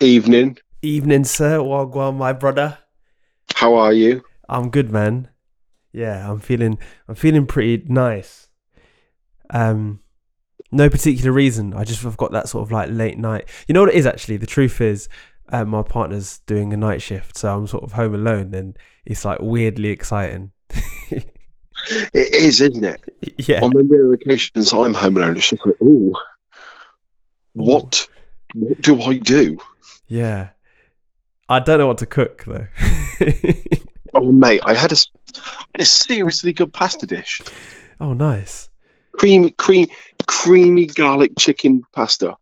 Evening. Evening, sir. Wagwan, my brother. How are you? I'm good, man. Yeah, I'm feeling. I'm feeling pretty nice. Um, no particular reason. I just have got that sort of like late night. You know what it is actually. The truth is, uh, my partner's doing a night shift, so I'm sort of home alone, and it's like weirdly exciting. It is, isn't it? yeah. On the rare occasions I'm home alone, it's just like, ooh, what? What do I do? Yeah. I don't know what to cook though. Oh, mate, I had a, s- I had a seriously good pasta dish. oh, nice. Cream, cream, creamy garlic chicken pasta.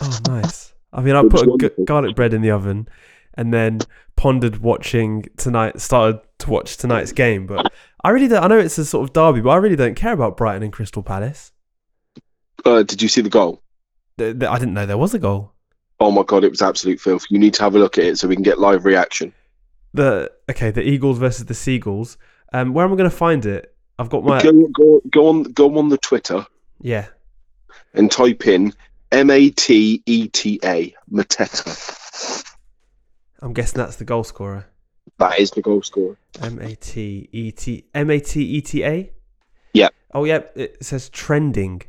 Oh, nice. I mean, I put a g- garlic bread in the oven, and then pondered watching tonight. Started to watch tonight's game, but I really don't. I know it's a sort of derby, but I really don't care about Brighton and Crystal Palace. Uh, did you see the goal? Th- th- I didn't know there was a goal. Oh my god, it was absolute filth. You need to have a look at it so we can get live reaction. The okay, the Eagles versus the Seagulls. Um, where am I going to find it? I've got my Go, go, go on, go on the Twitter yeah. and type in M A T E T A Mateta. I'm guessing that's the goal scorer. That is the goal scorer. M A T E T M A T E T A. Yep. Oh, yep. It says trending.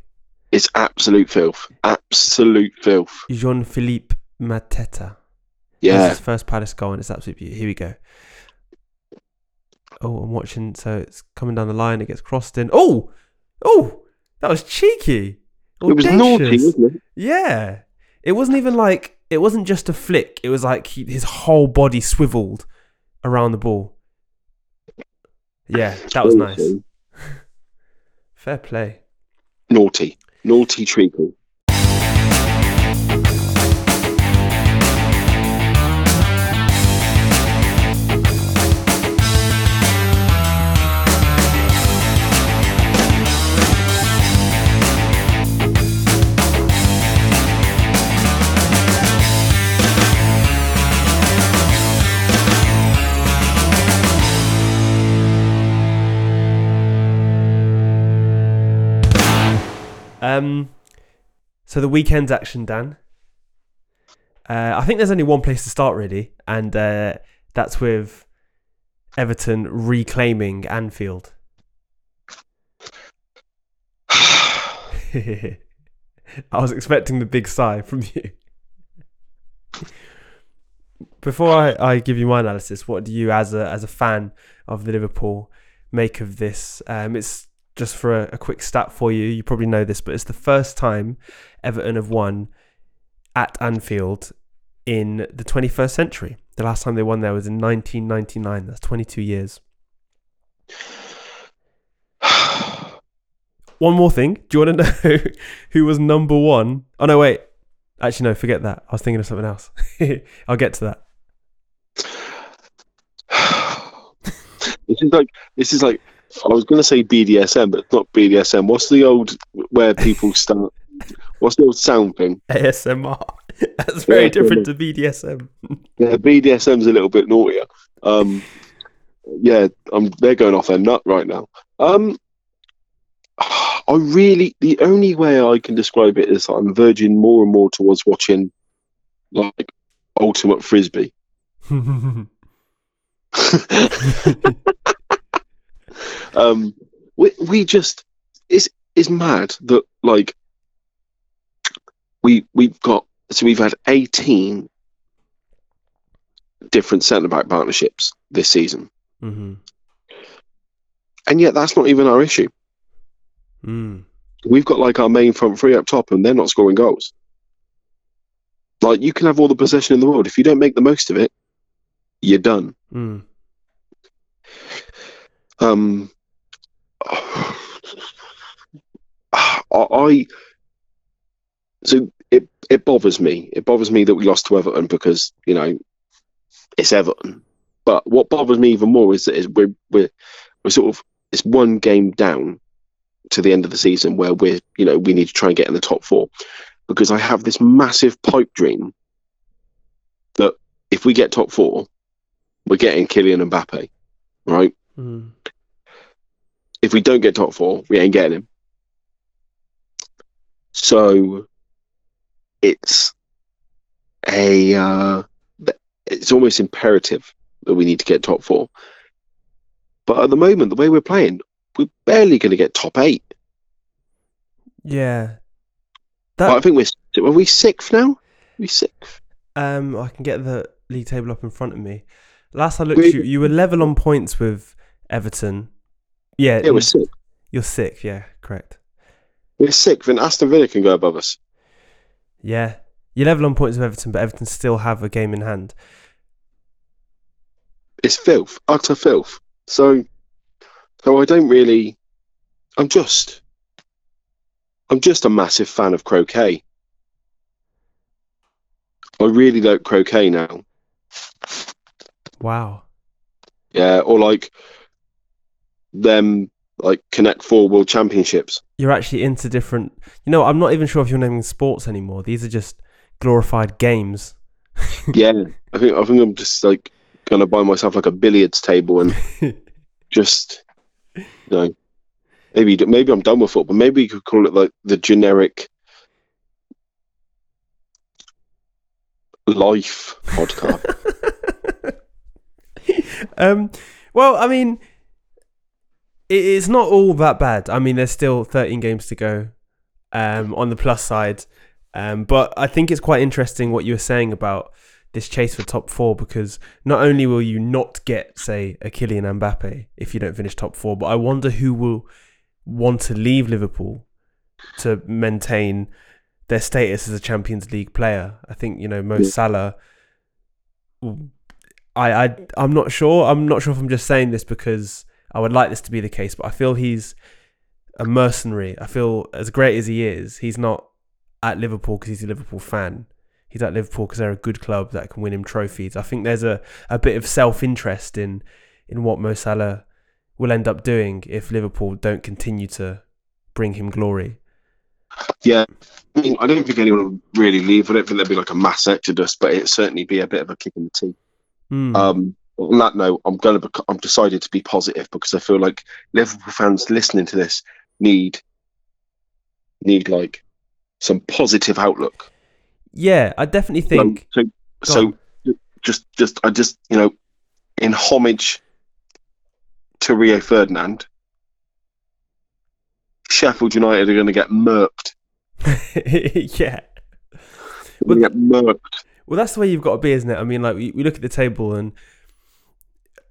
It's absolute filth. Absolute filth. Jean Philippe Mateta. Yeah. This is first Palace goal, and it's absolutely beautiful. Here we go. Oh, I'm watching. So it's coming down the line. It gets crossed in. Oh, oh, that was cheeky. It was naughty, wasn't it? Yeah, it wasn't even like it wasn't just a flick. It was like he, his whole body swiveled around the ball. Yeah, that was nice. Fair play. Naughty. Naughty treacle. Um, so the weekend's action, Dan. Uh, I think there's only one place to start, really, and uh, that's with Everton reclaiming Anfield. I was expecting the big sigh from you. Before I, I give you my analysis, what do you, as a as a fan of the Liverpool, make of this? Um, it's just for a, a quick stat for you. You probably know this, but it's the first time Everton have won at Anfield in the 21st century. The last time they won there was in 1999. That's 22 years. One more thing. Do you want to know who was number one? Oh no, wait. Actually, no. Forget that. I was thinking of something else. I'll get to that. this is like this is like I was going to say BDSM, but it's not BDSM. What's the old where people start? What's the old sound thing? ASMR. That's very Yeah, different to BDSM. Yeah, BDSM's a little bit naughtier. Um, yeah, um, they're going off their nut right now. Um, I really, the only way I can describe it is I'm verging more and more towards watching like Ultimate Frisbee. um, we we just it's it's mad that like we we've got so we've had 18 different centre back partnerships this season, hmm and yet that's not even our issue. Mm. We've got like our main front three up top, and they're not scoring goals. Like you can have all the possession in the world if you don't make the most of it, you're done. Mm. Um, I, so it it bothers me. It bothers me that we lost to Everton because you know it's Everton. But what bothers me even more is that we're we're we're sort of it's one game down to the end of the season where we're you know we need to try and get in the top four because I have this massive pipe dream that if we get top four, we're getting Kylian Mbappe, right? Mm. If we don't get top four, we ain't getting him. So it's a uh, it's almost imperative that we need to get top four. But at the moment, the way we're playing, we're barely going to get top eight. Yeah. But That I think we're are we sixth now? we sixth? um I can get the league table up in front of me. Last I looked We- you you were level on points with Everton. Yeah, Yeah, we're sixth. you're sick, yeah, correct. We're sixth, and Aston Villa can go above us. Yeah. You're level on points with Everton, but Everton still have a game in hand. It's filth, utter filth. So, so I don't really. I'm just. I'm just a massive fan of croquet. I really like croquet now. Wow. Yeah, or like them like Connect Four World Championships. You're actually into different you know, I'm not even sure if you're naming sports anymore. These are just glorified games. yeah, I think I think I'm just like gonna buy myself like a billiards table and just you know maybe maybe I'm done with football. Maybe you could call it like the generic life podcast. um, well, I mean, it, it's not all that bad. I mean, there's still 13 games to go um, on the plus side. Um, but I think it's quite interesting what you were saying about this chase for top four because not only will you not get, say, a Kylian Mbappe if you don't finish top four, but I wonder who will want to leave Liverpool to maintain their status as a Champions League player. I think you know Mo Yeah. Salah. I I I'm not sure. I'm not sure if I'm just saying this because I would like this to be the case, but I feel he's a mercenary. I feel as great as he is, he's not at Liverpool because he's a Liverpool fan. He's at Liverpool because they're a good club that can win him trophies. I think there's a, a bit of self interest in in what Mo Salah will end up doing if Liverpool don't continue to bring him glory. yeah, I mean I don't think anyone would really leave. I don't think there'd be like a mass exodus, but it'd certainly be a bit of a kick in the teeth. Hmm. Um, on that note, I'm gonna bec- I'm decided to be positive because I feel like Liverpool fans listening to this need need like some positive outlook. yeah, I definitely um, think. so so just just I just you know in homage to Rio Ferdinand, Sheffield United are going to get murked. yeah. Going to get murked. Well, that's the way you've got to be, isn't it? I mean, like we, we look at the table and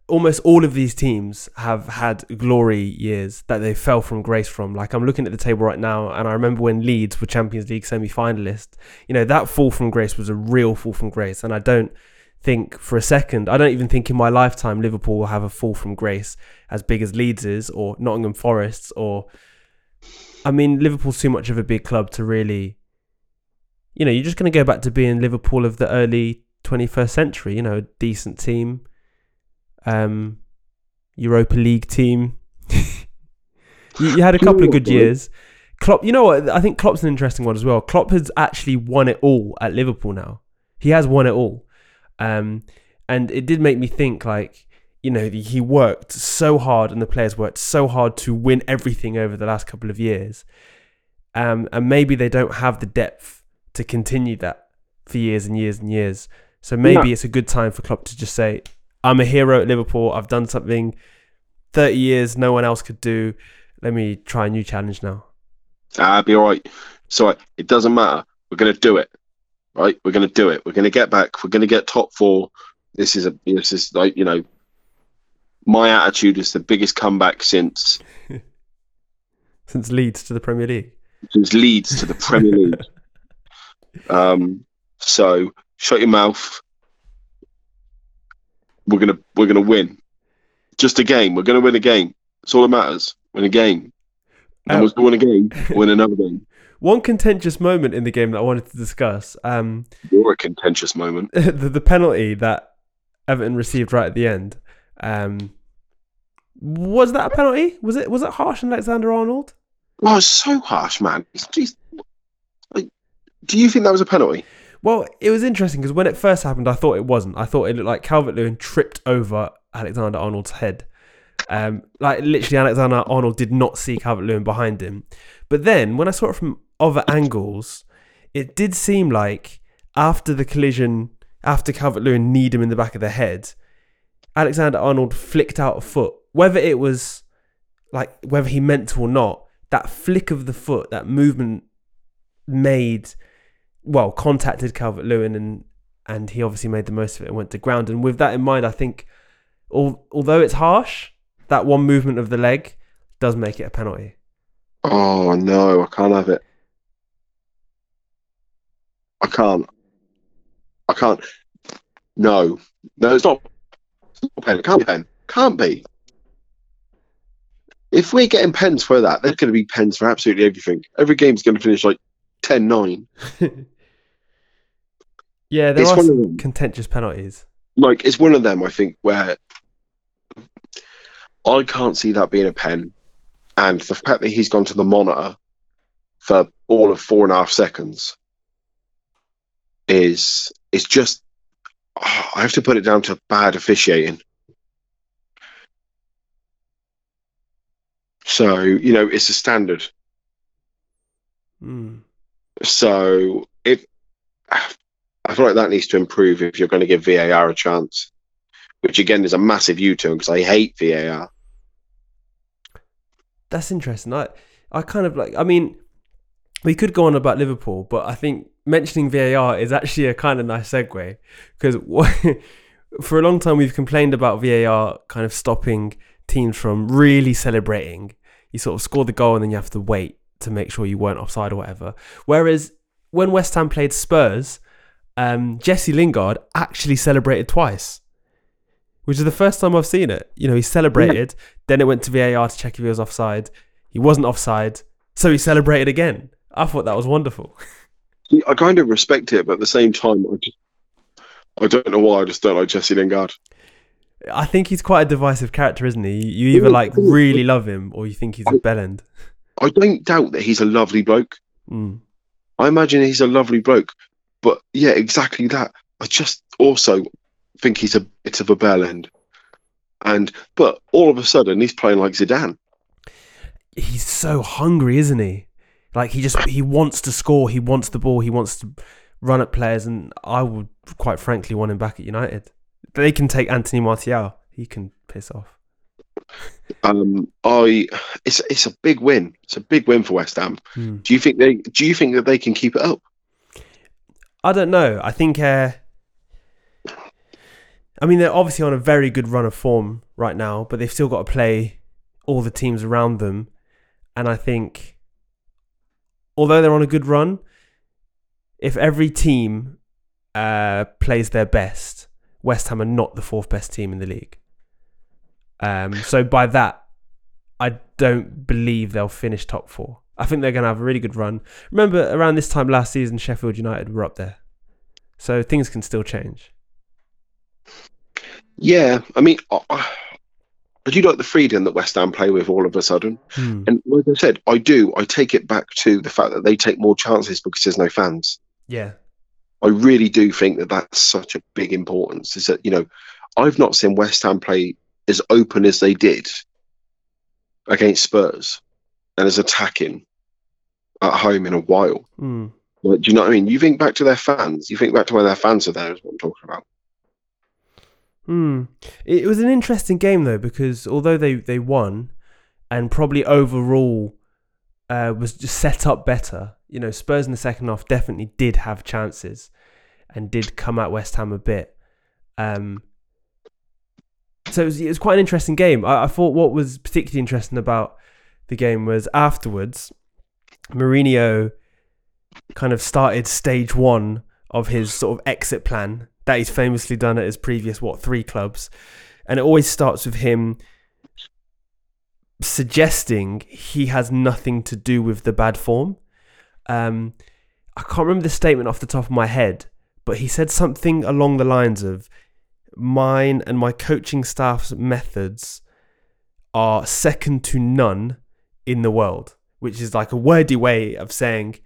almost all of these teams have had glory years that they fell from grace from. Like I'm looking at the table right now, and I remember when Leeds were Champions League semi-finalists. You know, that fall from grace was a real fall from grace, and I don't think for a second, I don't even think in my lifetime Liverpool will have a fall from grace as big as Leeds is, or Nottingham Forests, or I mean, Liverpool's too much of a big club to really you know, you're just going to go back to being Liverpool of the early 21st century. You know, a decent team, um, Europa League team. you, you had a couple of good years. Klopp, you know what? I think Klopp's an interesting one as well. Klopp has actually won it all at Liverpool now. He has won it all, um, and it did make me think like. You know, he worked so hard, and the players worked so hard to win everything over the last couple of years. Um, and maybe they don't have the depth to continue that for years and years and years. So maybe No. it's a good time for Klopp to just say, "I'm a hero at Liverpool. I've done something 30 years no one else could do. Let me try a new challenge now." Ah, be all right. So it doesn't matter. We're going to do it. Right? We're going to do it. We're going to get back. We're going to get top four. This is a. This is like you know. My attitude is the biggest comeback since Since Leeds to the Premier League. since Leeds to the Premier League. Um, so shut your mouth. We're gonna we're gonna win. Just a game. We're gonna win a game. It's all that matters. Win a game. And Uh, we're win a game. Win another game. One contentious moment in the game that I wanted to discuss. Um, You're a contentious moment. the, the penalty that Everton received right at the end. Um, was that a penalty? Was it was it harsh on Alexander Arnold? Oh, it's so harsh, man. Jeez. Like, do you think that was a penalty? Well, it was interesting because when it first happened, I thought it wasn't. I thought it looked like Calvert Lewin tripped over Alexander Arnold's head. Um, like literally, Alexander Arnold did not see Calvert Lewin behind him. But then when I saw it from other angles, it did seem like after the collision, after Calvert Lewin kneed him in the back of the head, Alexander Arnold flicked out a foot. Whether it was like whether he meant to or not, that flick of the foot, that movement made well, contacted Calvert Lewin and and he obviously made the most of it and went to ground. And with that in mind, I think al- although it's harsh, that one movement of the leg does make it a penalty. Oh no, I can't have it. I can't. I can't. No, no, it's not. It's not pen. It can't be pen. Can't be. If we're getting pens for that, there's going to be pens for absolutely everything. Every game's going to finish like 10-9. yeah, there It's are one of some contentious penalties. Like it's one of them, I think, where I can't see that being a pen, and the fact that he's gone to the monitor for all of four and a half seconds is is just. oh, I have to put it down to bad officiating. So you know, it's a standard. Mm. So if I feel like that needs to improve if you're going to give VAR a chance, which again is a massive U-turn because I hate VAR. That's interesting. I I kind of like. I mean, we could go on about Liverpool, but I think mentioning VAR is actually a kind of nice segue because for a long time we've complained about VAR kind of stopping teams from really celebrating. You sort of score the goal and then you have to wait to make sure you weren't offside or whatever. Whereas when West Ham played Spurs, um, Jesse Lingard actually celebrated twice, which is the first time I've seen it. You know, he celebrated, then it went to VAR to check if he was offside. He wasn't offside, so he celebrated again. I thought that was wonderful. I kind of respect it, but at the same time, I just I don't know why I just don't like Jesse Lingard. I think he's quite a divisive character, isn't he? You either like really love him or you think he's a bellend. I don't doubt that he's a lovely bloke. Mm. I imagine he's a lovely bloke, but yeah, exactly that. I just also think he's a bit of a bell end. And but all of a sudden he's playing like Zidane. He's so hungry, isn't he? Like he just he wants to score. He wants the ball. He wants to run at players, and I would quite frankly want him back at United. They can take Anthony Martial. He can piss off. Um, I it's it's a big win. It's a big win for West Ham. Hmm. Do you think they do you think that they can keep it up? I don't know. I think. Uh, I mean, they're obviously on a very good run of form right now, but they've still got to play all the teams around them, and I think, although they're on a good run, if every team uh, plays their best, West Ham are not the fourth best team in the league. Um, so by that, I don't believe they'll finish top four. I think they're going to have a really good run. Remember, around this time last season, Sheffield United were up there, so things can still change. Yeah, I mean, I, I do like the freedom that West Ham play with all of a sudden. Hmm. And like I said, I do. I take it back to the fact that they take more chances because there's no fans. Yeah, I really do think that that's such a big importance. Is that you know, I've not seen West Ham play as open as they did against Spurs and as attacking at home in a while. Hmm. Like, do you know what I mean? You think back to their fans. You think back to when their fans are there. Is what I'm talking about. Hmm. It was an interesting game though because although they they won, and probably overall uh, was just set up better. You know, Spurs in the second half definitely did have chances, and did come at West Ham a bit. Um. So it was, it was quite an interesting game. I, I thought what was particularly interesting about the game was afterwards, Mourinho kind of started stage one of his sort of exit plan that he's famously done at his previous what three clubs, and it always starts with him suggesting he has nothing to do with the bad form. Um, I can't remember the statement off the top of my head, but he said something along the lines of mine and my coaching staff's methods are second to none in the world, which is like a wordy way of saying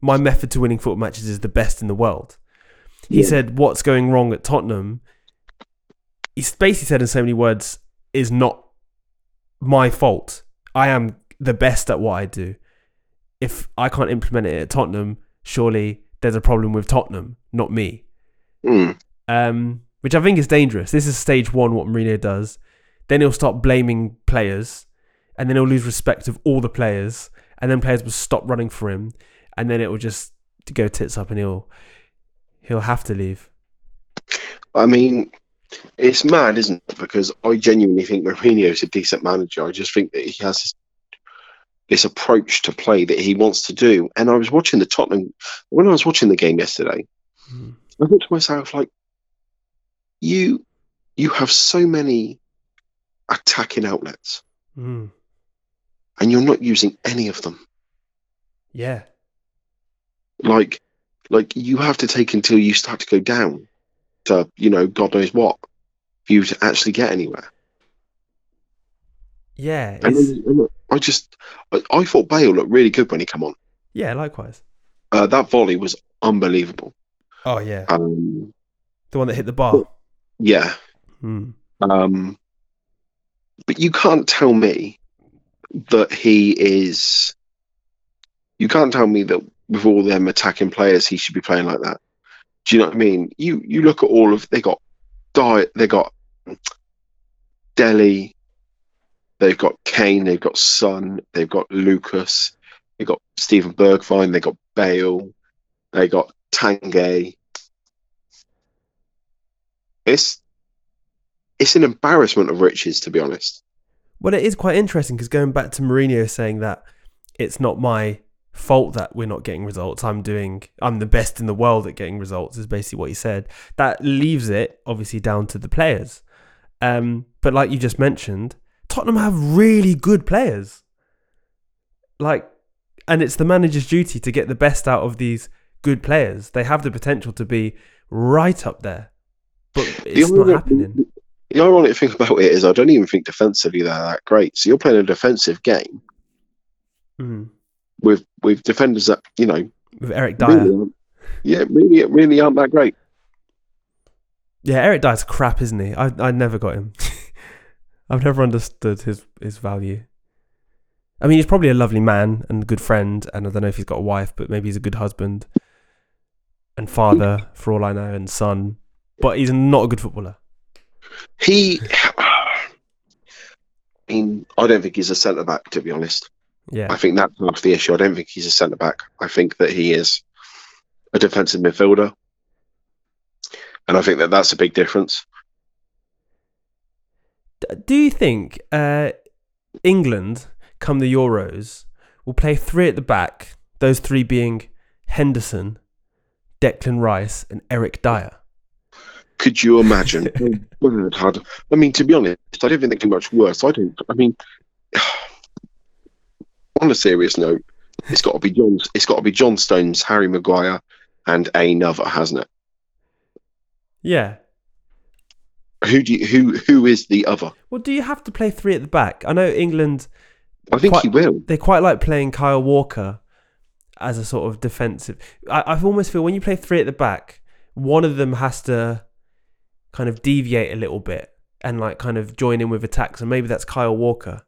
my method to winning football matches is the best in the world. He Yeah. said, What's going wrong at Tottenham? He basically said in so many words, is not my fault. I am the best at what I do. If I can't implement it at Tottenham, surely there's a problem with Tottenham, not me. Mm. Um, which I think is dangerous. This is stage one, what Mourinho does. Then he'll start blaming players, and then he'll lose respect of all the players, and then players will stop running for him, and then it will just go tits up, and he'll he'll have to leave. I mean, it's mad, isn't it? Because I genuinely think Mourinho is a decent manager. I just think that he has this, this approach to play that he wants to do. And I was watching the Tottenham when I was watching the game yesterday. Mm. I thought to myself, like, you you have so many attacking outlets, Mm. And you're not using any of them. Yeah, Like, like you have to take until you start to go down to you know God knows what for you to actually get anywhere. yeah, And then- and I just I, I thought Bale looked really good when he came on. yeah. Likewise. Uh, that volley was unbelievable. Oh yeah, Um, the one that hit the bar. yeah. Mm. Um, but you can't tell me that he is. You can't tell me that with all them attacking players, he should be playing like that. Do you know what I mean? You you look at all of they got diet, they got Dele, they've got Kane, they've got Son, they've got Lucas, they've got Steven Bergwijn, they got Bale, they got Tanguy. It's it's an embarrassment of riches, to be honest. Well, it is quite interesting because going back to Mourinho saying that it's not my fault that we're not getting results. I'm doing, I'm the best in the world at getting results, is basically what he said. That leaves it obviously down to the players. Um, but like you just mentioned, Tottenham have really good players. Like, and it's the manager's duty to get the best out of these good players. They have the potential to be right up there, but it's not ironic- happening. The ironic thing about it is, I don't even think defensively they're that great. So you're playing a defensive game Mm. with with defenders that you know With Eric Dier. really yeah, really, really aren't that great. Yeah, Eric Dier's crap, isn't he? I I never got him. I've never understood his his value. I mean, he's probably a lovely man and a good friend, and I don't know if he's got a wife, but maybe he's a good husband and father, for all I know, and son. But he's not a good footballer. He, I mean, I don't think he's a centre back to be honest. Yeah, I think that's half the issue. I don't think he's a centre back. I think that he is a defensive midfielder, and I think that that's a big difference. Do you think uh, England, come the Euros, will play three at the back? Those three being Henderson, Declan Rice, and Eric Dier. Could you imagine? I mean, to be honest, I don't think they can much worse. I don't. I mean, on a serious note, it's got to be John. It's got to be John Stones, Harry Maguire, and another, hasn't it? Yeah. Who do you, who who is the other? Well, do you have to play three at the back? I know England I think Quite- he will. they quite like playing Kyle Walker as a sort of defensive. I, I almost feel when you play three at the back, one of them has to kind of deviate a little bit and like kind of join in with attacks, and maybe that's Kyle Walker.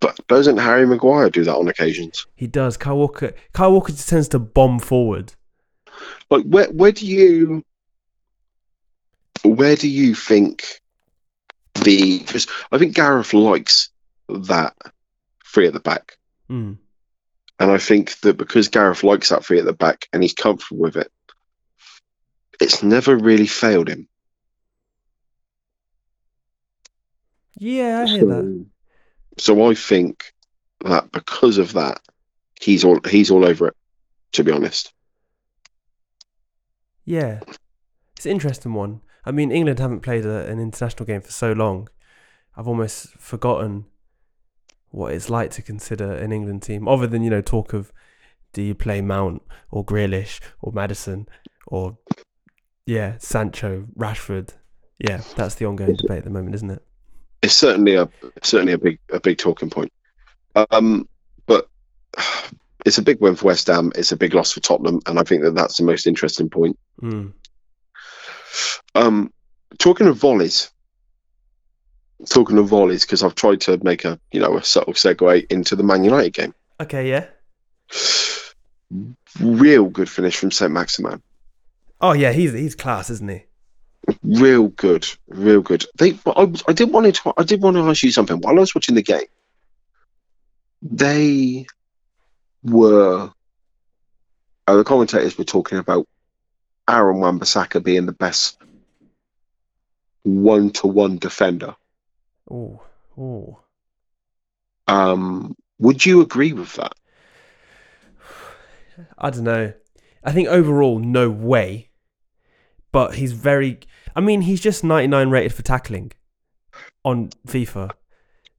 But doesn't Harry Maguire do that on occasions? He does. Kyle Walker. Kyle Walker just tends to bomb forward. Like where where do you where do you think the because I think Gareth likes that free at the back. Mm. And I think that because Gareth likes that free at the back and he's comfortable with it, it's never really failed him. Yeah, I hear so, that. so I think that because of that, he's all he's all over it. To be honest, Yeah, it's an interesting one. I mean, England haven't played a, an international game for so long. I've almost forgotten what it's like to consider an England team, other than you know talk of do you play Mount or Grealish or Maddison or yeah Sancho, Rashford. Yeah, that's the ongoing debate at the moment, isn't it? it's certainly a certainly a big a big talking point. Um, but it's a big win for West Ham. It's a big loss for Tottenham, and I think that that's the most interesting point. Mm. Um, talking of volleys, talking of volleys, because I've tried to make a you know a subtle segue into the Man United game. Okay, yeah. real good finish from Saint Maximin. Oh yeah, he's he's class, isn't he? Real good, real good. They, but I, I did want to, I did want to ask you something while I was watching the game. They were, uh, the commentators were talking about Aaron Wan-Bissaka being the best one-to-one defender. Oh, oh. Um, would you agree with that? I don't know. I think overall, no way. But he's very. I mean, he's just 99 rated for tackling on FIFA.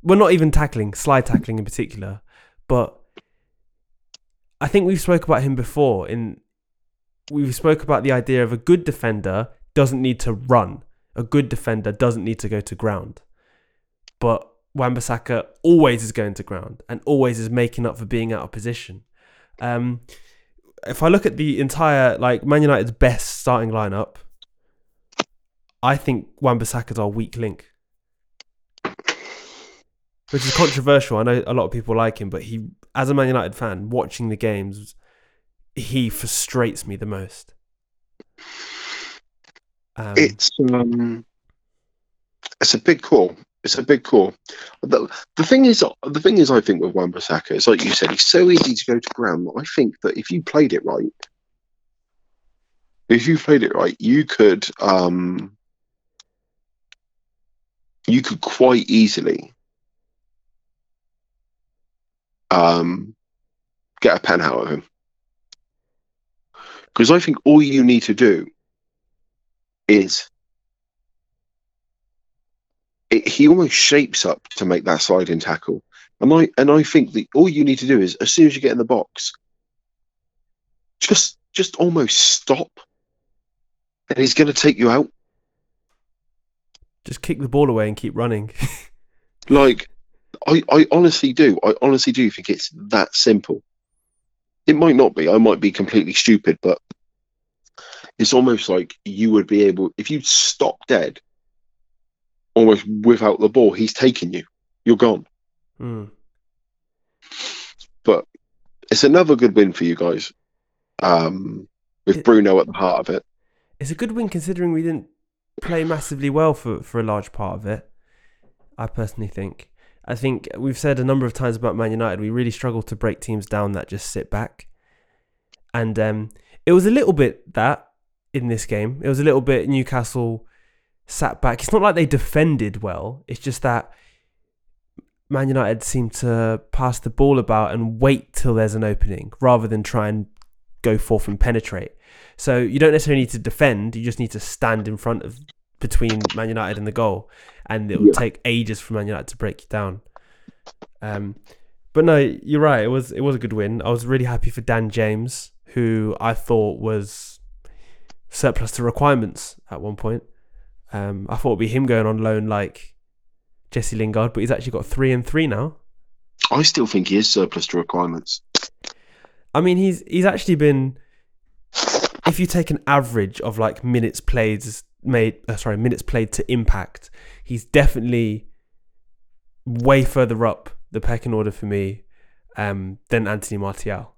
Well, not even tackling, slide tackling in particular. But I think we've spoke about him before. In we've spoke about the idea of a good defender doesn't need to run. A good defender doesn't need to go to ground. But Wan-Bissaka always is going to ground and always is making up for being out of position. Um, if I look at the entire like Man United's best starting lineup, I think Wan-Bissaka's our weak link, which is controversial. I know a lot of people like him, but he, as a Man United fan, watching the games, he frustrates me the most. Um, it's um, it's a big call. It's a big call. The, the thing is, the thing is, I think with Wan-Bissaka, it's like you said, he's so easy to go to ground. I think that if you played it right, if you played it right, you could um, you could quite easily um, get a pen out of him. Because I think all you need to do is it, he almost shapes up to make that sliding tackle. And I and I think that all you need to do is as soon as you get in the box, just just almost stop, and he's going to take you out. Just kick the ball away and keep running. like, I I honestly do. I honestly do think it's that simple. It might not be. I might be completely stupid, but it's almost like you would be able if you stop dead almost without the ball, he's taken you. You're gone. Mm. But it's another good win for you guys. Um, with it, Bruno at the heart of it. It's a good win considering we didn't play massively well for, for a large part of it. I personally think. I think we've said a number of times about Man United, we really struggle to break teams down that just sit back. And um, it was a little bit that in this game. It was a little bit Newcastle sat back. It's not like they defended well. It's just that Man United seem to pass the ball about and wait till there's an opening rather than try and go forth and penetrate. So you don't necessarily need to defend. You just need to stand in front of between Man United and the goal, and it will yeah. take ages for Man United to break you down. Um, but no, you're right. It was it was a good win. I was really happy for Dan James, who I thought was surplus to requirements at one point. Um, I thought it'd be him going on loan like Jesse Lingard, but he's actually got three and three now. I still think he is surplus to requirements. I mean, he's he's actually been. If you take an average of like minutes played made, uh, sorry, minutes played to impact, he's definitely way further up the pecking order for me um, than Anthony Martial.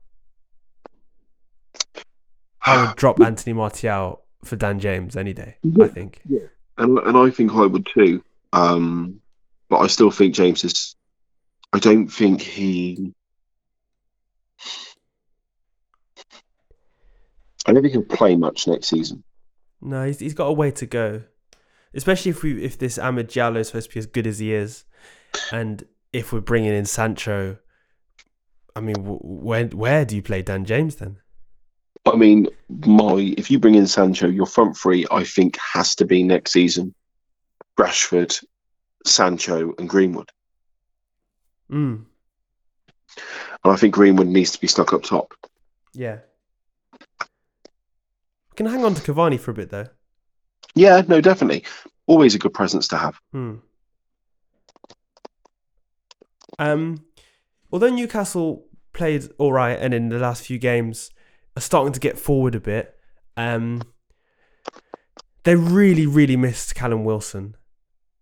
I would drop Anthony Martial for Dan James any day. I think. Yeah and and I think I would too. Um, but I still think James is. I don't think he. I don't think he'll play much next season. No, he's he's got a way to go, especially if we if this Amad Diallo is supposed to be as good as he is, and if we're bringing in Sancho. I mean, where where do you play Dan James then? I mean, my if you bring in Sancho, your front three, I think, has to be next season: Rashford, Sancho, and Greenwood. Mm. And I think Greenwood needs to be stuck up top. Yeah. We can hang on to Cavani for a bit though. Yeah, no, definitely. Always a good presence to have. Hmm. Um, although Newcastle played all right, and in the last few games are starting to get forward a bit. Um, they really, really missed Callum Wilson.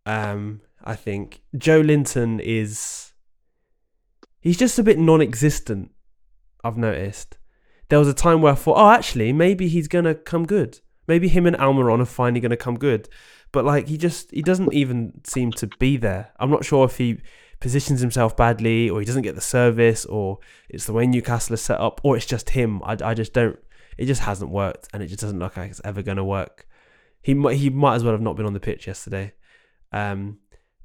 Um, I think Joelinton is he's just a bit non-existent. I've noticed there was a time where I thought, oh, actually, maybe he's gonna come good. Maybe him and Almiron are finally gonna come good. But like, he just he doesn't even seem to be there. I'm not sure if he positions himself badly, or he doesn't get the service, or it's the way Newcastle is set up, or it's just him. I, I just don't. It just hasn't worked, and it just doesn't look like it's ever gonna work. He might he might as well have not been on the pitch yesterday. Um,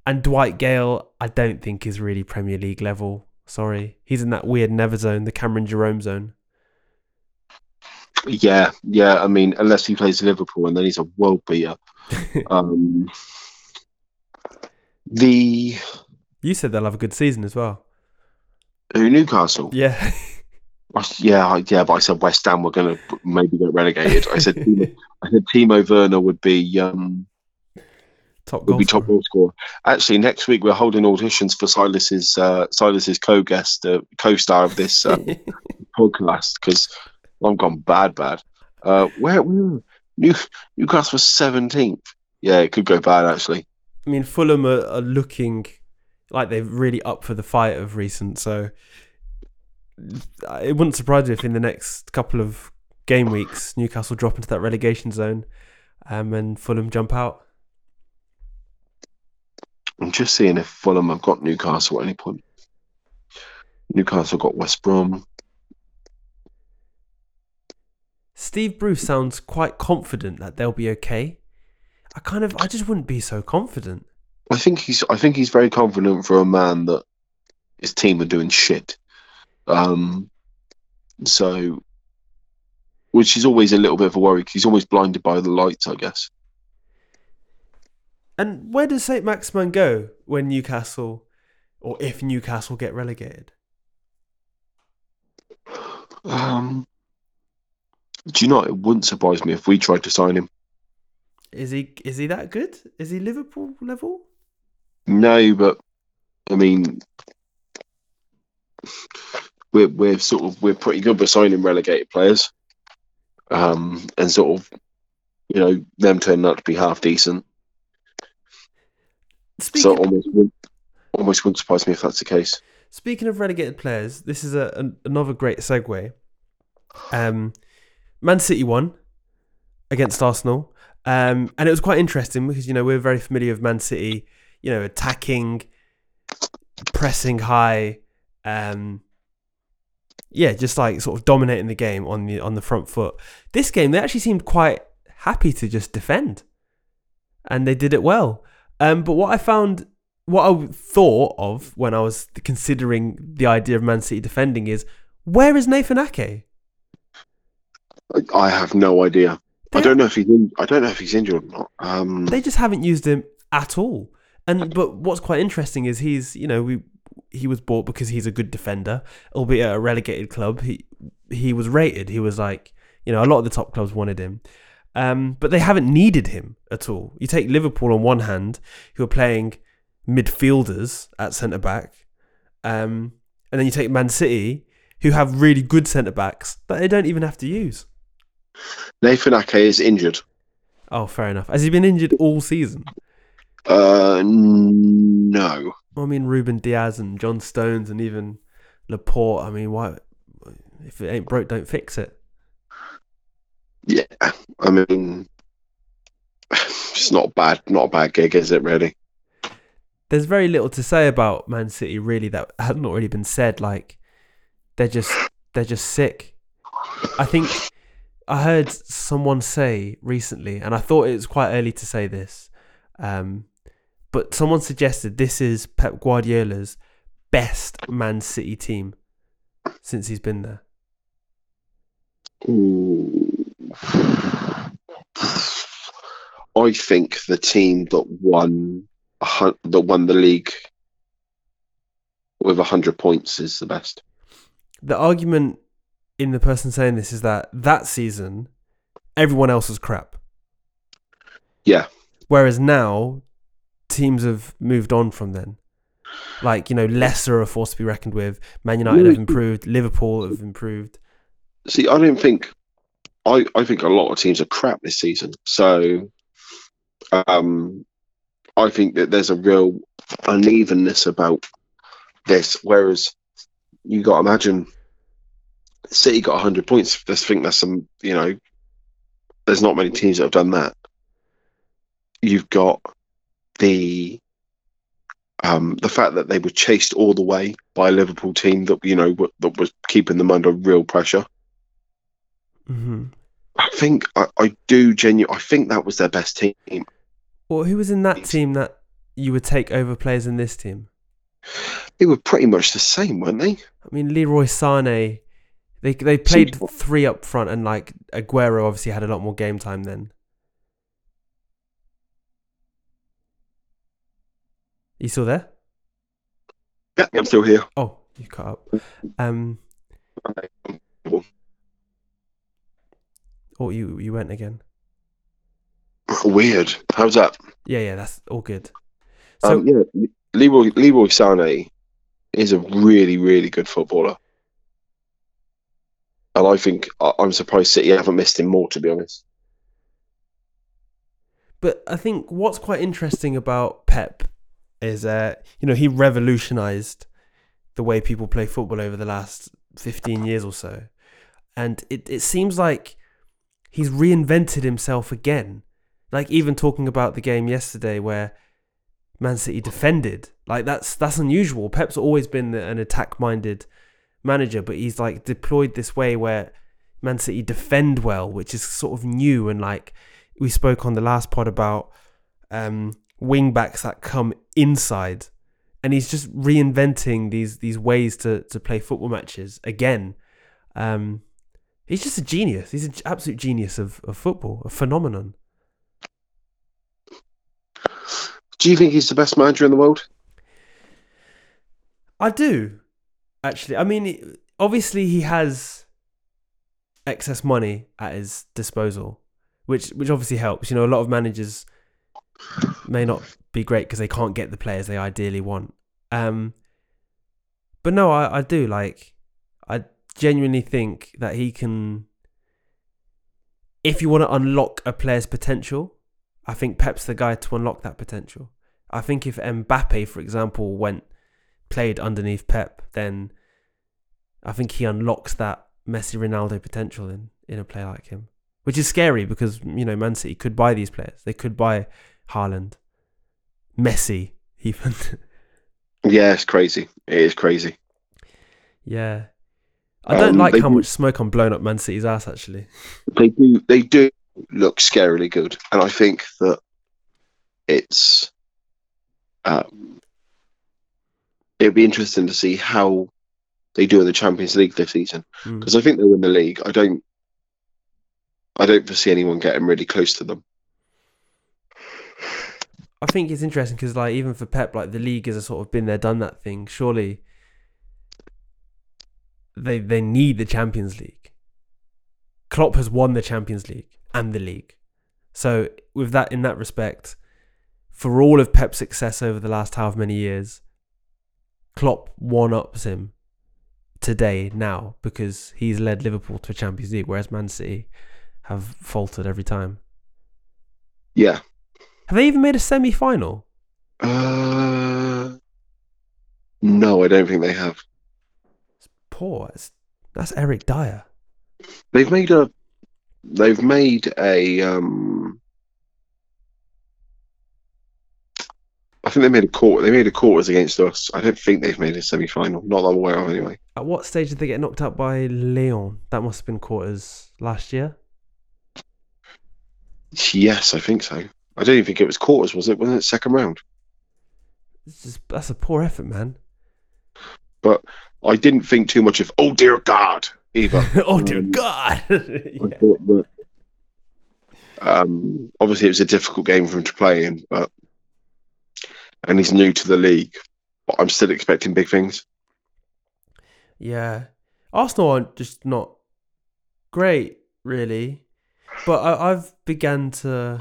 and Dwight Gayle, I don't think is really Premier League level. Sorry, he's in that weird never zone, the Cameron Jerome zone. Yeah, yeah. I mean, unless he plays Liverpool, and then he's a world beater. um, the You said they'll have a good season as well. who Newcastle? Yeah, Yeah, I- yeah, but I said West Ham were going to maybe get relegated. I said Timo, I said Timo Werner would be um top would be top goal scorer. Actually, next week we're holding auditions for Silas's uh, Silas's co-guest, uh, co-star of this uh, podcast because I've gone bad, bad. Uh, where, where New, Newcastle was seventeenth. Yeah, it could go bad actually. I mean, Fulham are, are looking like they're really up for the fight of recent. So it wouldn't surprise me if in the next couple of game weeks Newcastle drop into that relegation zone, um, and Fulham jump out. I'm just seeing if Fulham have got Newcastle at any point. Newcastle got West Brom. Steve Bruce sounds quite confident that they'll be okay. I kind of, I just wouldn't be so confident. I think he's I think he's very confident for a man that his team are doing shit. Um, so, which is always a little bit of a worry 'cause he's always blinded by the lights, I guess. And where does Saint Maximin go when Newcastle, or if Newcastle get relegated? Um, do you know? It wouldn't surprise me if we tried to sign him. Is he is he that good? Is he Liverpool level? No, but I mean, we're we're sort of we're pretty good with signing relegated players, um, and sort of, you know, them turning out to be half decent. Speaking So almost almost wouldn't surprise me if that's the case. Speaking of relegated players, this is a, an, another great segue. Um, Man City won against Arsenal, um, and it was quite interesting because you know we're very familiar with Man City, you know, attacking, pressing high, um, yeah, just like sort of dominating the game on the on the front foot. This game, they actually seemed quite happy to just defend, and they did it well. Um, but what I found what I thought of when I was considering the idea of Man City defending is where is Nathan Ake? I, I have no idea. I don't know if he's in, I don't know if he's injured or not. Um, They just haven't used him at all. And but what's quite interesting is he's you know we he was bought because he's a good defender, albeit at a relegated club. He he was rated. He was like you know a lot of the top clubs wanted him. Um, but they haven't needed him at all. You take Liverpool on one hand, who are playing midfielders at centre back, um, and then you take Man City, who have really good centre backs that they don't even have to use. Nathan Ake is injured. Oh, fair enough. Has he been injured all season? Uh, no. I mean, Ruben Dias and John Stones and even Laporte. I mean, why? If it ain't broke, don't fix it. Yeah, I mean, it's not bad. Not a bad gig, is it? Really? There's very little to say about Man City really that has not already been said. Like they're just they're just sick. I think I heard someone say recently, and I thought it was quite early to say this, um, but someone suggested this is Pep Guardiola's best Man City team since he's been there. I think the team that won that won the league with hundred points is the best. the argument in the person saying this is that that season everyone else was crap. Yeah. Whereas now teams have moved on from then. Like, you know, Leicester are a force to be reckoned with. Man United have improved. Liverpool have improved. See, I don't think I, I think a lot of teams are crap this season. So um I think that there's a real unevenness about this. Whereas you got to imagine City got 100 points. I think that's some, you know, there's not many teams that have done that. You've got the um, the fact that they were chased all the way by a Liverpool team that you know w- that was keeping them under real pressure. hmm I think I, I do genuinely. I think that was their best team. Well, who was in that team that you would take over players in this team? They were pretty much the same, weren't they? I mean, Leroy Sane. They they played three up front, and like Aguero obviously had a lot more game time then. You still there? Yeah, I'm still here. Oh, you cut up. Um, oh, you you went again. Weird. How's that? Yeah, yeah, that's all good. So um, yeah, Leroy Leroy Sané is a really really good footballer, and I think I'm surprised City haven't missed him more. To be honest, But I think what's quite interesting about Pep is, uh, you know, he revolutionized the way people play football over the last 15 years or so. And it, it seems like he's reinvented himself again. Like even talking about the game yesterday where Man City defended, like that's that's unusual. Pep's always been an attack-minded manager, but he's like deployed this way where Man City defend well, which is sort of new and like we spoke on the last pod about um, wing backs that come inside, and he's just reinventing these these ways to to play football matches again. Um, he's just a genius. He's an absolute genius of, of football, a phenomenon. do you think he's the best manager in the world? I do, actually. I mean, obviously he has excess money at his disposal, which which obviously helps. You know, a lot of managers may not be great because they can't get the players they ideally want. Um, but no, I, I do like. I genuinely think that he can. If you want to unlock a player's potential, I think Pep's the guy to unlock that potential. I think if Mbappe, for example, went played underneath Pep, then I think he unlocks that Messi Ronaldo potential in, in a player like him. Which is scary because, you know, Man City could buy these players. They could buy Haaland, Messi, even. Yeah, it's crazy. It is crazy. yeah. I don't Um, like how do- much smoke I'm blowing up Man City's ass, actually. They do. They do look scarily good, and I think that it's. Um, it'd be interesting to see how they do in the Champions League this season Mm. because I think they'll win the league. I don't. I don't foresee anyone getting really close to them. I think it's interesting because, like, even for Pep, like the league has a sort of been there, done that thing. Surely, they they need the Champions League. Klopp has won the Champions League and the league, so with that, in that respect, for all of Pep's success over the last however many years, Klopp one ups him today now because he's led Liverpool to a Champions League, whereas Man City have faltered every time. Yeah. Have they even made a semi-final? Uh, no, I don't think they have. Poor. That's, that's Eric Dier. They've made a. They've made a. Um, I think they made a quarter. They made a quarters against us. I don't think they've made a semi-final. Not that I'm aware of, anyway. At what stage did they get knocked out by Lyon? That must have been quarters last year. Yes, I think so. I don't even think it was quarters. Was it? Wasn't it second round? Just, that's a poor effort, man. But I didn't think too much of. Oh dear God! Either. oh dear Um, God! Yeah. that. Um, obviously, it was a difficult game for him to play in, but and he's new to the league. But I'm still expecting big things. yeah, Arsenal aren't just not great, really. But I, I've began to,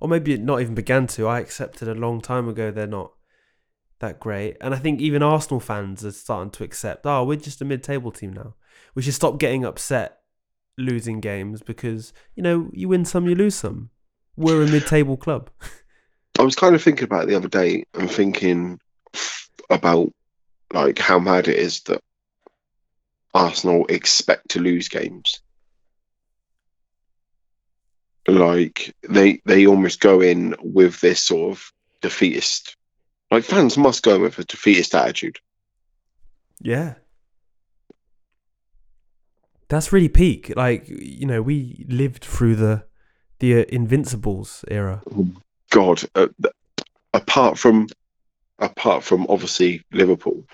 or maybe not even began to. I accepted a long time ago they're not that great, and I think even Arsenal fans are starting to accept. Oh, we're just a mid-table team now. We should stop getting upset losing games because you know you win some, you lose some. We're a mid-table club. I was kind of thinking about the other day and thinking about like how mad it is that Arsenal expect to lose games. Like they they almost go in with this sort of defeatist. Like fans must go in with a defeatist attitude. Yeah. That's really peak. Like you know, we lived through the the uh, Invincibles era. God, uh, th- apart from apart from obviously Liverpool,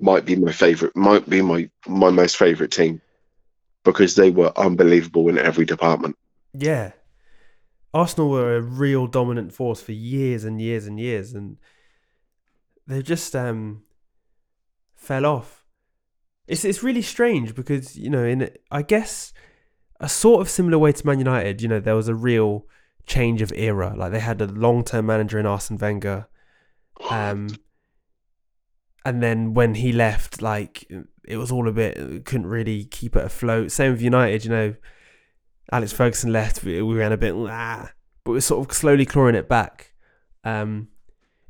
might be my favorite. Might be my my most favorite team because they were unbelievable in every department. Yeah. Arsenal were a real dominant force for years and years and years, and they just um, fell off. It's it's really strange because you know, in I guess a sort of similar way to Man United, you know, there was a real change of era. Like they had a long term manager in Arsene Wenger, um, and then when he left, like it was all a bit couldn't really keep it afloat. Same with United, you know. Alex Ferguson left, we, we ran a bit, ah, but we're sort of slowly clawing it back. Um,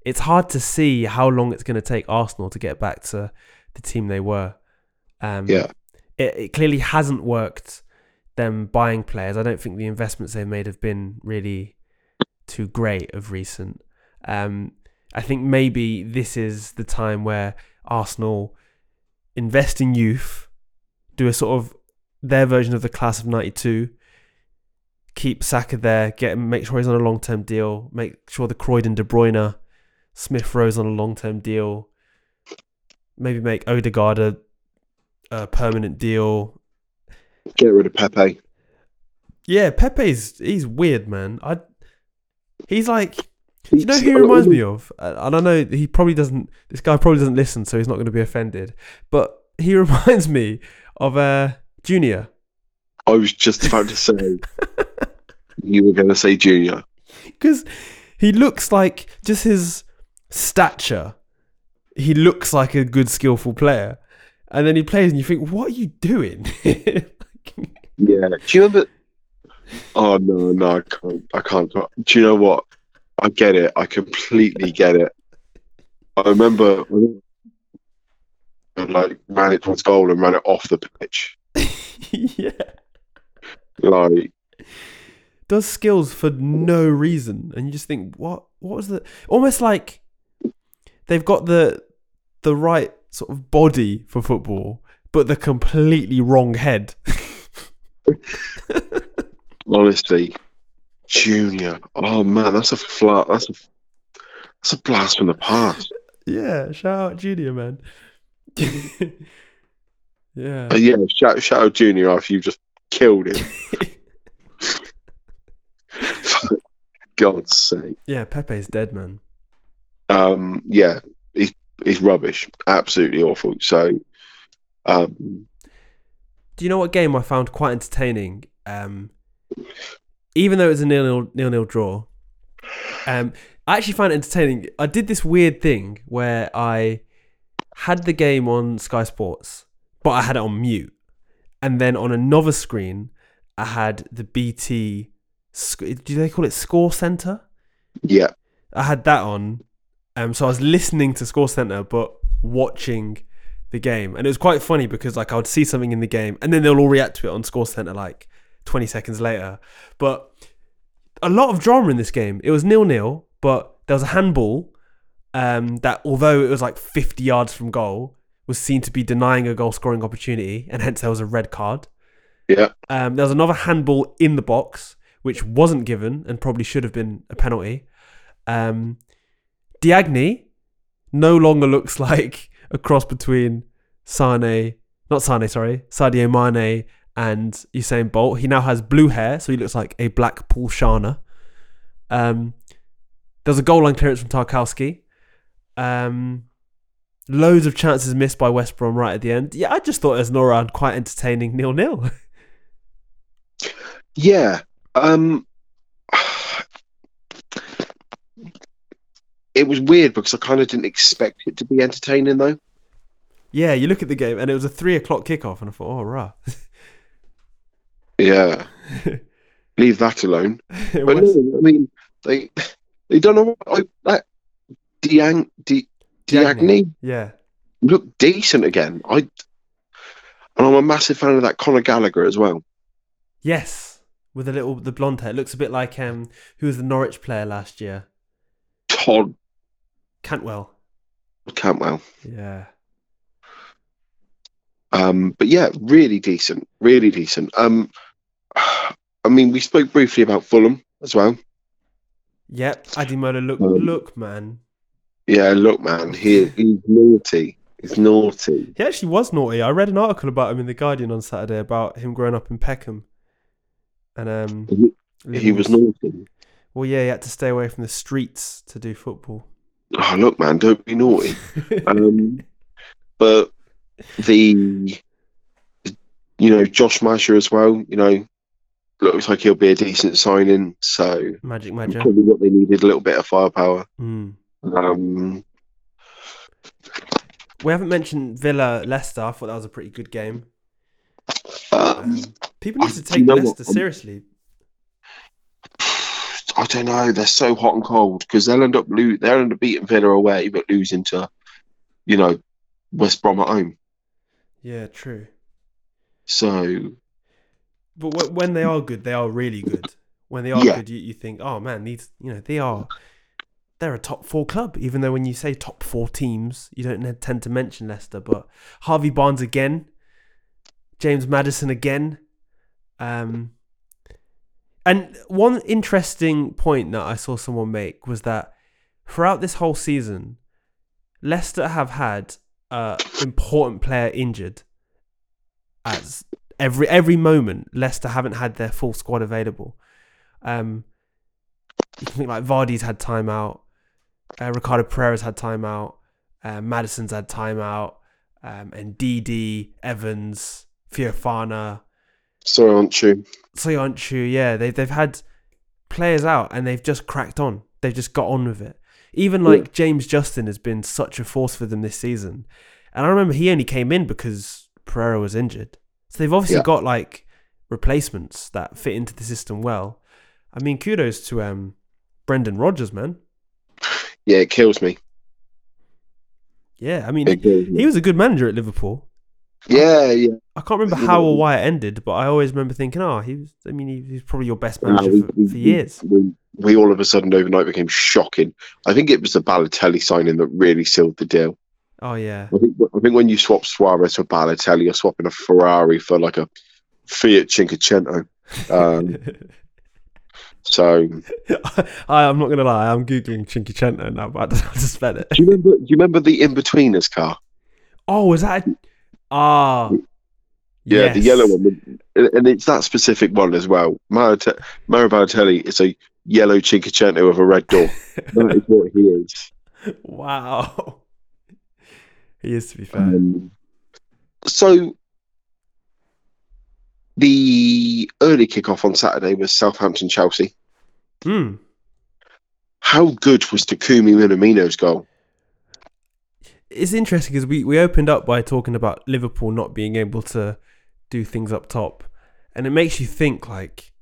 it's hard to see how long it's going to take Arsenal to get back to the team they were. Um, Yeah. it, it clearly hasn't worked. Them buying players, I don't think the investments they've made have been really too great of recent. Um, I think maybe this is the time where Arsenal invest in youth, do a sort of their version of the class of '92, keep Saka there, get make sure he's on a long term deal, make sure the Croydon De Bruyne, Smith Rowe on a long term deal, maybe make Odegaard a, a permanent deal. Get rid of Pepe. Yeah, Pepe's he's weird, man. I he's like Do you know who he reminds me of? Uh, And I know he probably doesn't. This guy probably doesn't listen, so he's not going to be offended. But he reminds me of uh, Junior I was just about to say you were going to say Junior. because he looks like just his stature. He looks like a good, skillful player, and then he plays, and you think, "What are you doing?" Yeah. Do you remember? Oh no, no, I can't. I can't. Do you know what? I get it. I completely get it. I remember, like ran it towards goal and ran it off the pitch. yeah, Like, does skills for no reason, and you just think, "What? What was the?" Almost like they've got the the right sort of body for football, but the completely wrong head. honestly, Junior. Oh man, that's a flat. That's a that's a blast from the past. yeah, shout out Junior, man. yeah. Uh, yeah, shout, shout out Junior after you just killed him. For God's sake. Yeah, Pepe's dead, man. Um, yeah, he's he's rubbish. Absolutely awful. So, um, Do you know what game I found quite entertaining? Um, even though it was a nil nil draw, um, I actually found it entertaining. I did this weird thing where I had the game on Sky Sports, but I had it on mute, and then on another screen, I had the BT. Do they call it Score Center? yeah, I had that on. Um, so I was listening to Score Center, but watching the game, and it was quite funny because like I would see something in the game, and then they'll all react to it on Score Center like 20 seconds later. But a lot of drama in this game. It was nil nil, but there was a handball um, that, although it was like 50 yards from goal, was seen to be denying a goal scoring opportunity, and hence there was a red card. yeah, Um, there was another handball in the box, which wasn't given and probably should have been a penalty. Um, Diagne no longer looks like a cross between Sane, not Sane, sorry, Sadio Mane and Usain Bolt. He now has blue hair, so he looks like a black Paul. Um, there's a goal line clearance from Tarkowski. Um, loads of chances missed by West Brom right at the end. Yeah, I just thought it was an all-round quite entertaining nil-nil. yeah. Um, it was weird because I kind of didn't expect it to be entertaining though. yeah, you look at the game and it was a three o'clock kickoff, and I thought, oh, rah. Yeah, leave that alone. But was- no, I mean, they they don't know like that. Diang, Di, Diagne. Diagne yeah, looked decent again. I And I'm a massive fan of that Conor Gallagher as well. Yes, with a little the blonde hair. It looks a bit like um who was the Norwich player last year? Todd Cantwell. Cantwell. Yeah. Um, but yeah, really decent, really decent. Um, I mean, we spoke briefly about Fulham as well. Yep. Ademola, look, Um, look, man. Yeah, look, man, he, he's naughty. He's naughty. He actually was naughty. I read an article about him in the Guardian on Saturday about him growing up in Peckham, and um, He, he was naughty. Well, yeah, he had to stay away from the streets to do football. Oh, look, man, don't be naughty. Um, but the, you know, Josh Maja as well. You know, looks like he'll be a decent signing. So Magic Magic. probably what they needed a little bit of firepower. Mm. Um, We haven't mentioned Villa Leicester. I thought that was a pretty good game. um, Um, people need to you take know what? Leicester seriously. I don't know. They're so hot and cold because they'll end up lo- they'll end up beating Villa away, but losing to, you know, West Brom at home. Yeah, true. So But wh- when they are good, they are really good. When they are Yeah. good, you, you think, oh man, these you know they are they're a top four club. Even though when you say top four teams, you don't tend to mention Leicester. But Harvey Barnes again, James Maddison again, um, and one interesting point that I saw someone make was that throughout this whole season, Leicester have had uh, important player injured as every every moment Leicester haven't had their full squad available. Um, you can think like Vardy's had time out, uh, Ricardo Pereira's had time out, uh, Maddison's had time out, um, and Ndidi, Evans, Fofana, sorry, aren't you? Soyuncu, yeah, they they've had players out and they've just cracked on. They've just got on with it. Even like Yeah. James Justin has been such a force for them this season. And I remember he only came in because Pereira was injured. So they've obviously Yeah. got like replacements that fit into the system well. I mean, kudos to um Brendan Rodgers, man. Yeah, it kills me. Yeah, I mean, It kills me. he was a good manager at Liverpool. Yeah, yeah. I can't remember how or why it ended, but I always remember thinking, oh, he was. I mean, he, he's probably your best manager we- for, we- for years. We, we all of a sudden overnight became shocking. I think it was the Balotelli signing that really sealed the deal. Oh yeah, I think I think when you swap Suarez for Balotelli, you're swapping a Ferrari for like a Fiat Cinquecento. Um, so, I, I'm not gonna lie. I'm googling Cinquecento now, but I don't know how to spell it. you remember? Do you remember the in-betweeners car? Oh, was that? a- Ah, Yeah, the yellow one, and it's that specific one as well. Mario, Te- Balotelli is a yellow Cinquecento with a red door. that is what he is. wow. He is to be fair. Um, so the early kickoff on Saturday was Southampton Chelsea. Hmm. How good was Takumi Minamino's goal? It's interesting because we, we opened up by talking about Liverpool not being able to do things up top, and it makes you think like,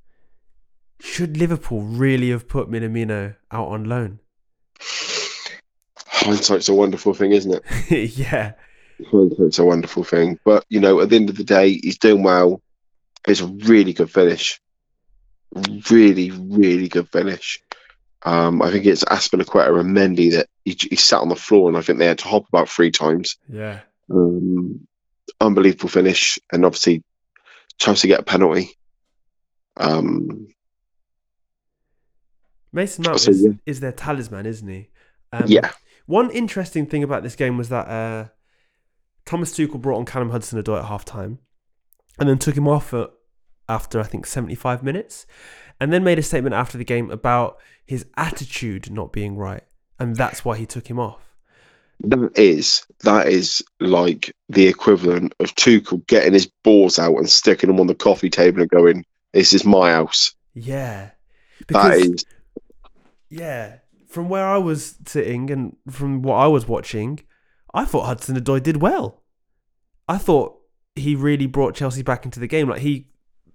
should Liverpool really have put Minamino out on loan? Hindsight's a wonderful thing, isn't it? yeah, Hindsight's a wonderful thing. But you know, at the end of the day, he's doing well. It's a really good finish. Really, really good finish. Um, I think it's Azpilicueta and Mendy that he, he sat on the floor, and I think they had to hop about three times. yeah. Um, unbelievable finish, and obviously Chelsea get a penalty. Um, Mason Mount So, is, yeah. is their talisman, isn't he? Um, yeah, One interesting thing about this game was that uh, Thomas Tuchel brought on Callum Hudson-Odoi at half time, and then took him off at, after I think 75 minutes, and then made a statement after the game about his attitude not being right, and that's why he took him off. that is that is like the equivalent of Tuchel getting his balls out and sticking them on the coffee table and going, "This is my house." Yeah, That because is yeah, from where I was sitting and from what I was watching, I thought Hudson-Odoi did well. I thought he really brought Chelsea back into the game. Like he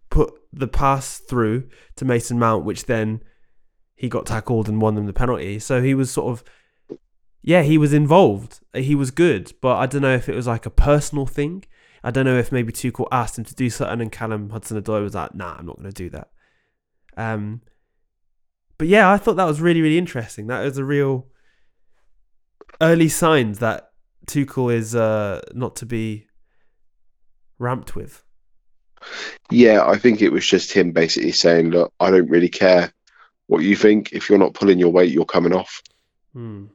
put the pass through to Mason Mount, which then he got tackled and won them the penalty. So he was sort of, yeah, he was involved. He was good, but I don't know if it was like a personal thing. I don't know if maybe Tuchel asked him to do something, and Callum Hudson-Odoi was like, "Nah, I'm not going to do that." Um, but yeah, I thought that was really really interesting. That was a real early signs that Tuchel is uh, not to be ramped with. Yeah, I think it was just him basically saying, "Look, I don't really care what you think. If you're not pulling your weight, you're coming off. Hmm.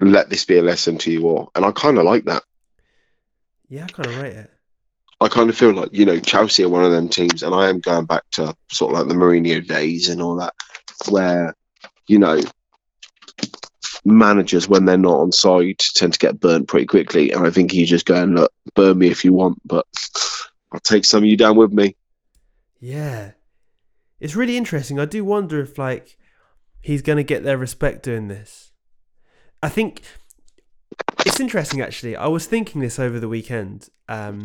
Let this be a lesson to you all." And I kind of like that. Yeah, I kind of rate it. I kind of feel like you know Chelsea are one of them teams, and I am going back to sort of like the Mourinho days and all that, where you know managers when they're not on side tend to get burnt pretty quickly, and I think he's just going, look, burn me if you want, but I'll take some of you down with me. Yeah. It's really interesting. I do wonder if like he's going to get their respect doing this. I think it's interesting actually. I was thinking this over the weekend. Um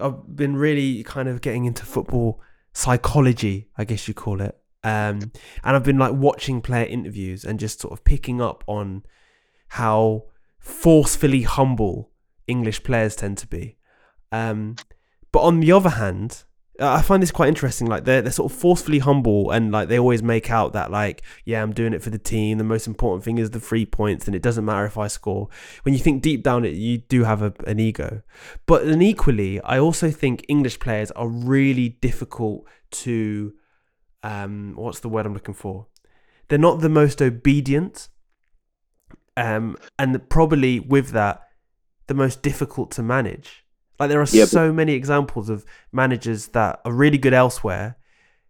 I've been really kind of getting into football psychology, I guess you call it. Um and I've been like watching player interviews and just sort of picking up on how forcefully humble English players tend to be. Um, but on the other hand, I find this quite interesting. Like they're they're sort of forcefully humble and like they always make out that like yeah I'm doing it for the team. The most important thing is the three points, and it doesn't matter if I score. When you think deep down, it you do have a, an ego. But then equally, I also think English players are really difficult to um what's the word I'm looking for? They're not the most obedient. Um, and probably with that, the most difficult to manage. Like there are Yeah, but- so many examples of managers that are really good elsewhere,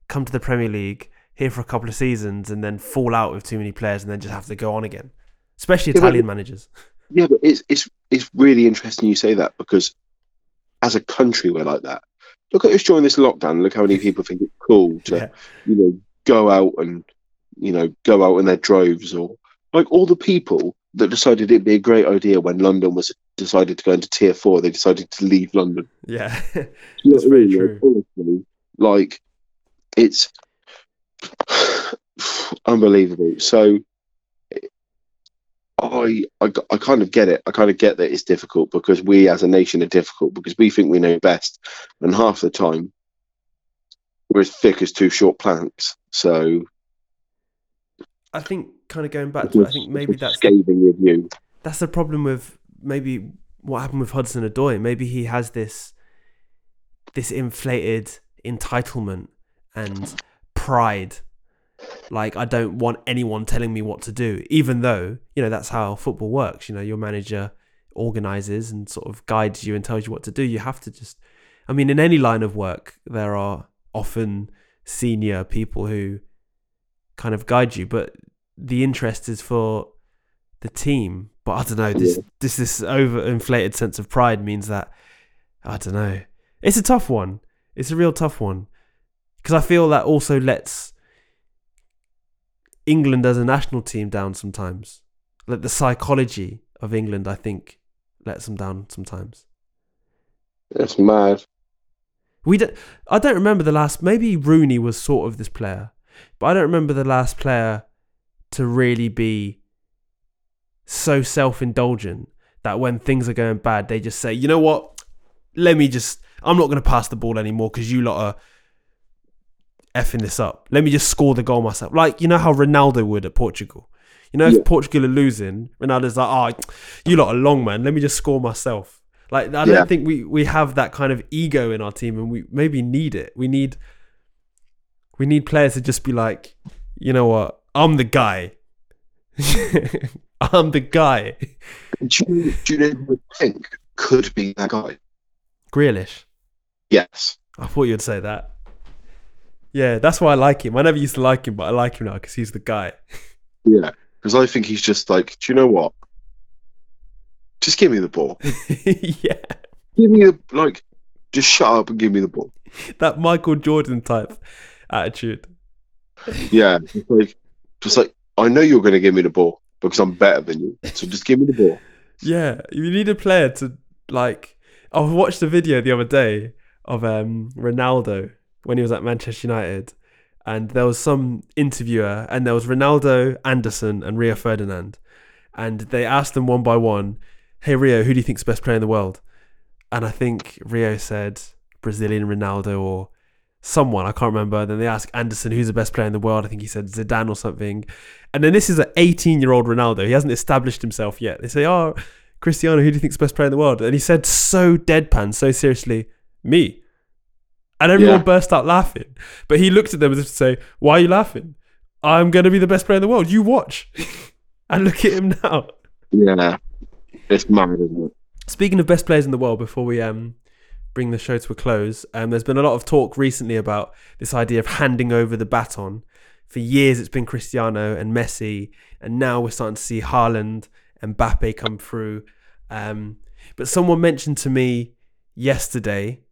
come to the Premier League here for a couple of seasons, and then fall out with too many players, and then just have to go on again. Especially Yeah, but- Italian managers. Yeah, but it's it's it's really interesting you say that because as a country we're like that. Look at us during this lockdown. Look how many people think it's cool to Yeah. you know go out and you know go out in their droves or like all the people that decided it'd be a great idea when London was decided to go into tier four. They decided to leave London. Yeah, That's very mean? true. Like, honestly, like it's unbelievable. So I, I I kind of get it. I kind of get that it's difficult because we as a nation are difficult because we think we know best, and half the time we're as thick as two short planks. So I think kind of going back to I think maybe that's scathing review. that's the problem with maybe what happened with Hudson Odoi. Maybe he has this this inflated entitlement and pride. Like I don't want anyone telling me what to do, even though you know that's how football works. You know, your manager organizes and sort of guides you and tells you what to do. You have to just, I mean, in any line of work, there are often senior people who kind of guide you, but the interest is for the team. But I don't know. This Yeah. this this overinflated sense of pride means that I don't know. It's a tough one. It's a real tough one because I feel that also lets England as a national team down sometimes. Like the psychology of England, I think, lets them down sometimes. That's mad. We don't. I don't remember the last. Maybe Rooney was sort of this player, but I don't remember the last player to really be so self-indulgent that when things are going bad, they just say, "You know what? Let me just. I'm not going to pass the ball anymore because you lot are effing this up. Let me just score the goal myself." Like you know how Ronaldo would at Portugal. You know, if Yeah. Portugal are losing, Ronaldo's like, "Oh, you lot are long, man. Let me just score myself." Like I don't think we we have that kind of ego in our team, and we maybe need it. We need we need players to just be like, you know what, I'm the guy. I'm the guy. Do you, do you know who I think could be that guy? Grealish. Yes. I thought you'd say that. Yeah, that's why I like him. I never used to like him, but I like him now because he's the guy. Yeah. Because I think he's just like, do you know what? Just give me the ball. yeah, Give me the like. Just shut up and give me the ball. that Michael Jordan type attitude. Yeah. Like, just like I know you're going to give me the ball because I'm better than you. So just give me the ball. Yeah, you need a player to like. I watched a video the other day of um, Ronaldo when he was at Manchester United, and there was some interviewer, and there was Ronaldo, Anderson, and Rio Ferdinand, and they asked them one by one, "Hey Rio, who do you think's the best player in the world?" and I think Rio said Brazilian Ronaldo or someone I can't remember. Then they ask Anderson who's the best player in the world. I think he said Zidane or something. And then this is an 18 year old Ronaldo. He hasn't established himself yet. They say, "Oh, Cristiano, who do you think's the best player in the world?" And he said so deadpan, so seriously, me. And everyone Yeah. burst out laughing. But he looked at them as if to say, "Why are you laughing? I'm going to be the best player in the world. You watch." and look at him now. Yeah, it's mad, isn't it? Speaking of best players in the world, before we um bring the show to a close, um, there's been a lot of talk recently about this idea of handing over the baton. For years, it's been Cristiano and Messi, and now we're starting to see Haaland and Mbappe come through. Um, but someone mentioned to me yesterday.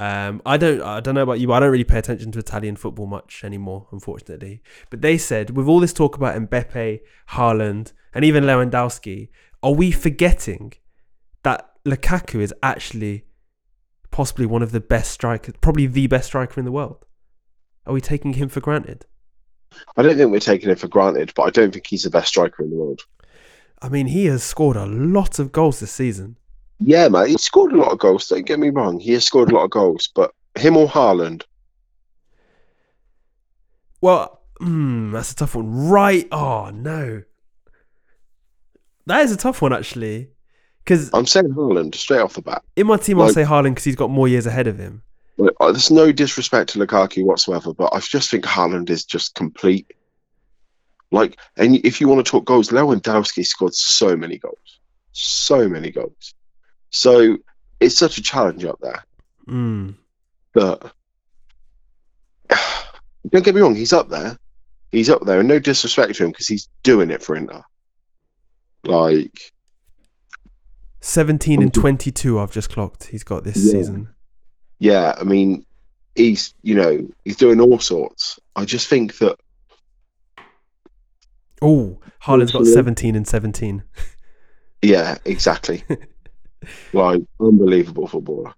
Um, I don't, I don't know about you, I don't really pay attention to Italian football much anymore, unfortunately. But they said, with all this talk about Mbappe, Haaland, and even Lewandowski, are we forgetting that Lukaku is actually possibly one of the best strikers, probably the best striker in the world. Are we taking him for granted? I don't think we're taking him for granted, but I don't think he's the best striker in the world. I mean, he has scored a lot of goals this season. Yeah, mate, he scored a lot of goals. Don't get me wrong, he has scored a lot of goals, but him or Haaland, Well, mm, that's a tough one. Right? Oh no, that is a tough one actually. Because I'm saying Haaland straight off the bat. in my team, I'll say Haaland because he's got more years ahead of him. Uh, There's no disrespect to Lukaku whatsoever, but I just think Haaland is just complete. Like, and if you want to talk goals, Lewandowski scored so many goals, so many goals. So it's such a challenge up there Mm. that don't get me wrong, he's up there, he's up there, and no disrespect to him because he's doing it for Inter. Like, 17 and 22, I've just clocked. He's got this Yeah. season. yeah, I mean, he's you know he's doing all sorts. I just think that Oh, Haaland's got 17 and 17. Yeah, exactly. like unbelievable footballer.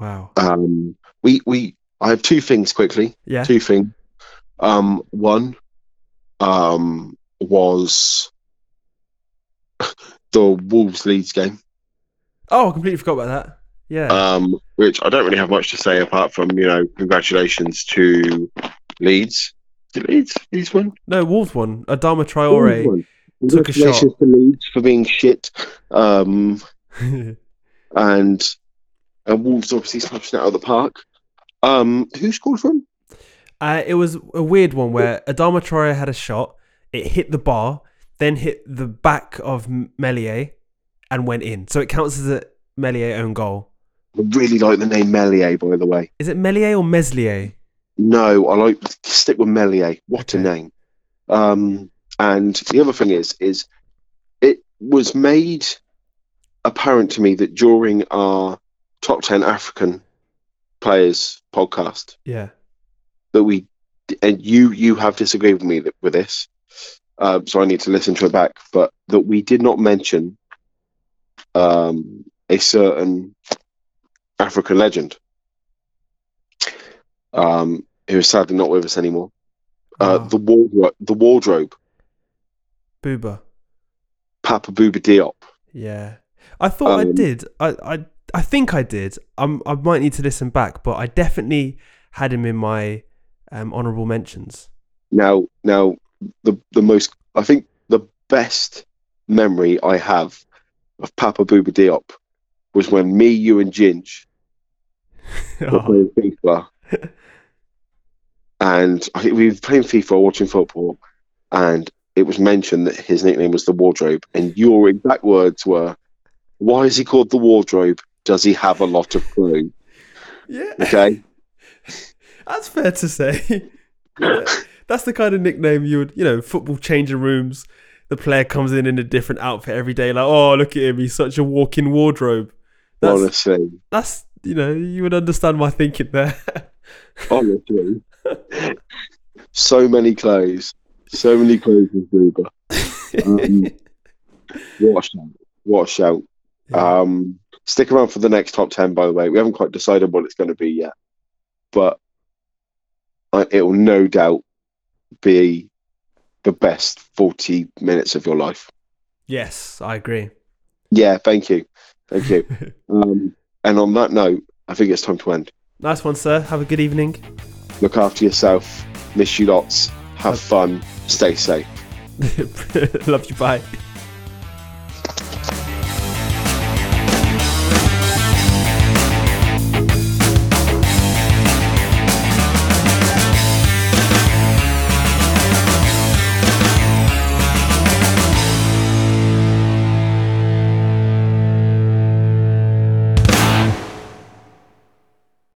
Wow. Um, we we I have two things quickly. Yeah. Two things. Um, one, um, was the Wolves Leeds game. Oh, I completely forgot about that. Yeah. Um, which I don't really have much to say apart from you know congratulations to Leeds. Did Leeds Leeds won? no, Wolves won. Adama Traore. won. took a Congratulations to Leeds for being shit. Um, and and Wolves obviously smashing it out of the park. Um, who scored from? uh, it was a weird one where Adama Traore had a shot. It hit the bar, then hit the back of Melier and went in. So it counts as a Melier own goal. I really like the name Melier, by the way. Is it Melier or Meslier? No, I like stick with Melier. What a name! Um, and the other thing is, is it was made apparent to me that during our top ten African players podcast Yeah. that we and you you have disagreed with me with this, um, so I need to listen to it back. But that we did not mention um, a certain African legend um, who is sadly not with us anymore. Uh, Oh. The wardrobe, the wardrobe, Bouba. Papa Bouba Diop. Yeah. I thought I Um, did. I, I I think I did. I'm, I might need to listen back, but I definitely had him in my um, honorable mentions. Now, now the the most I think the best memory I have of Papa Bouba Diop was when me, you, and Ginge were playing FIFA, and I think we were playing FIFA, watching football, and it was mentioned that his nickname was the Wardrobe, and your exact words were, "Why is he called the Wardrobe? Does he have a lot of clothes?" yeah. Okay, That's fair to say. Yeah. That's the kind of nickname you would, you know, football changing rooms. The player comes in in a different outfit every day, like, oh, look at him, he's such a walking wardrobe. That's, honestly, that's, you know, you would understand my thinking there. honestly, so many clothes, so many clothes with Bouba. Um, What a shout! What a shout! Yeah. Um, stick around for the next top 10, by the way. We haven't quite decided what it's going to be yet, but it will no doubt be the best 40 minutes of your life. yes, I agree. Yeah, thank you. Thank you. um, and on that note, I think it's time to end. Nice one, sir. Have a good evening. Look after yourself. Miss you lots. Have fun. Stay safe. Love you. Bye.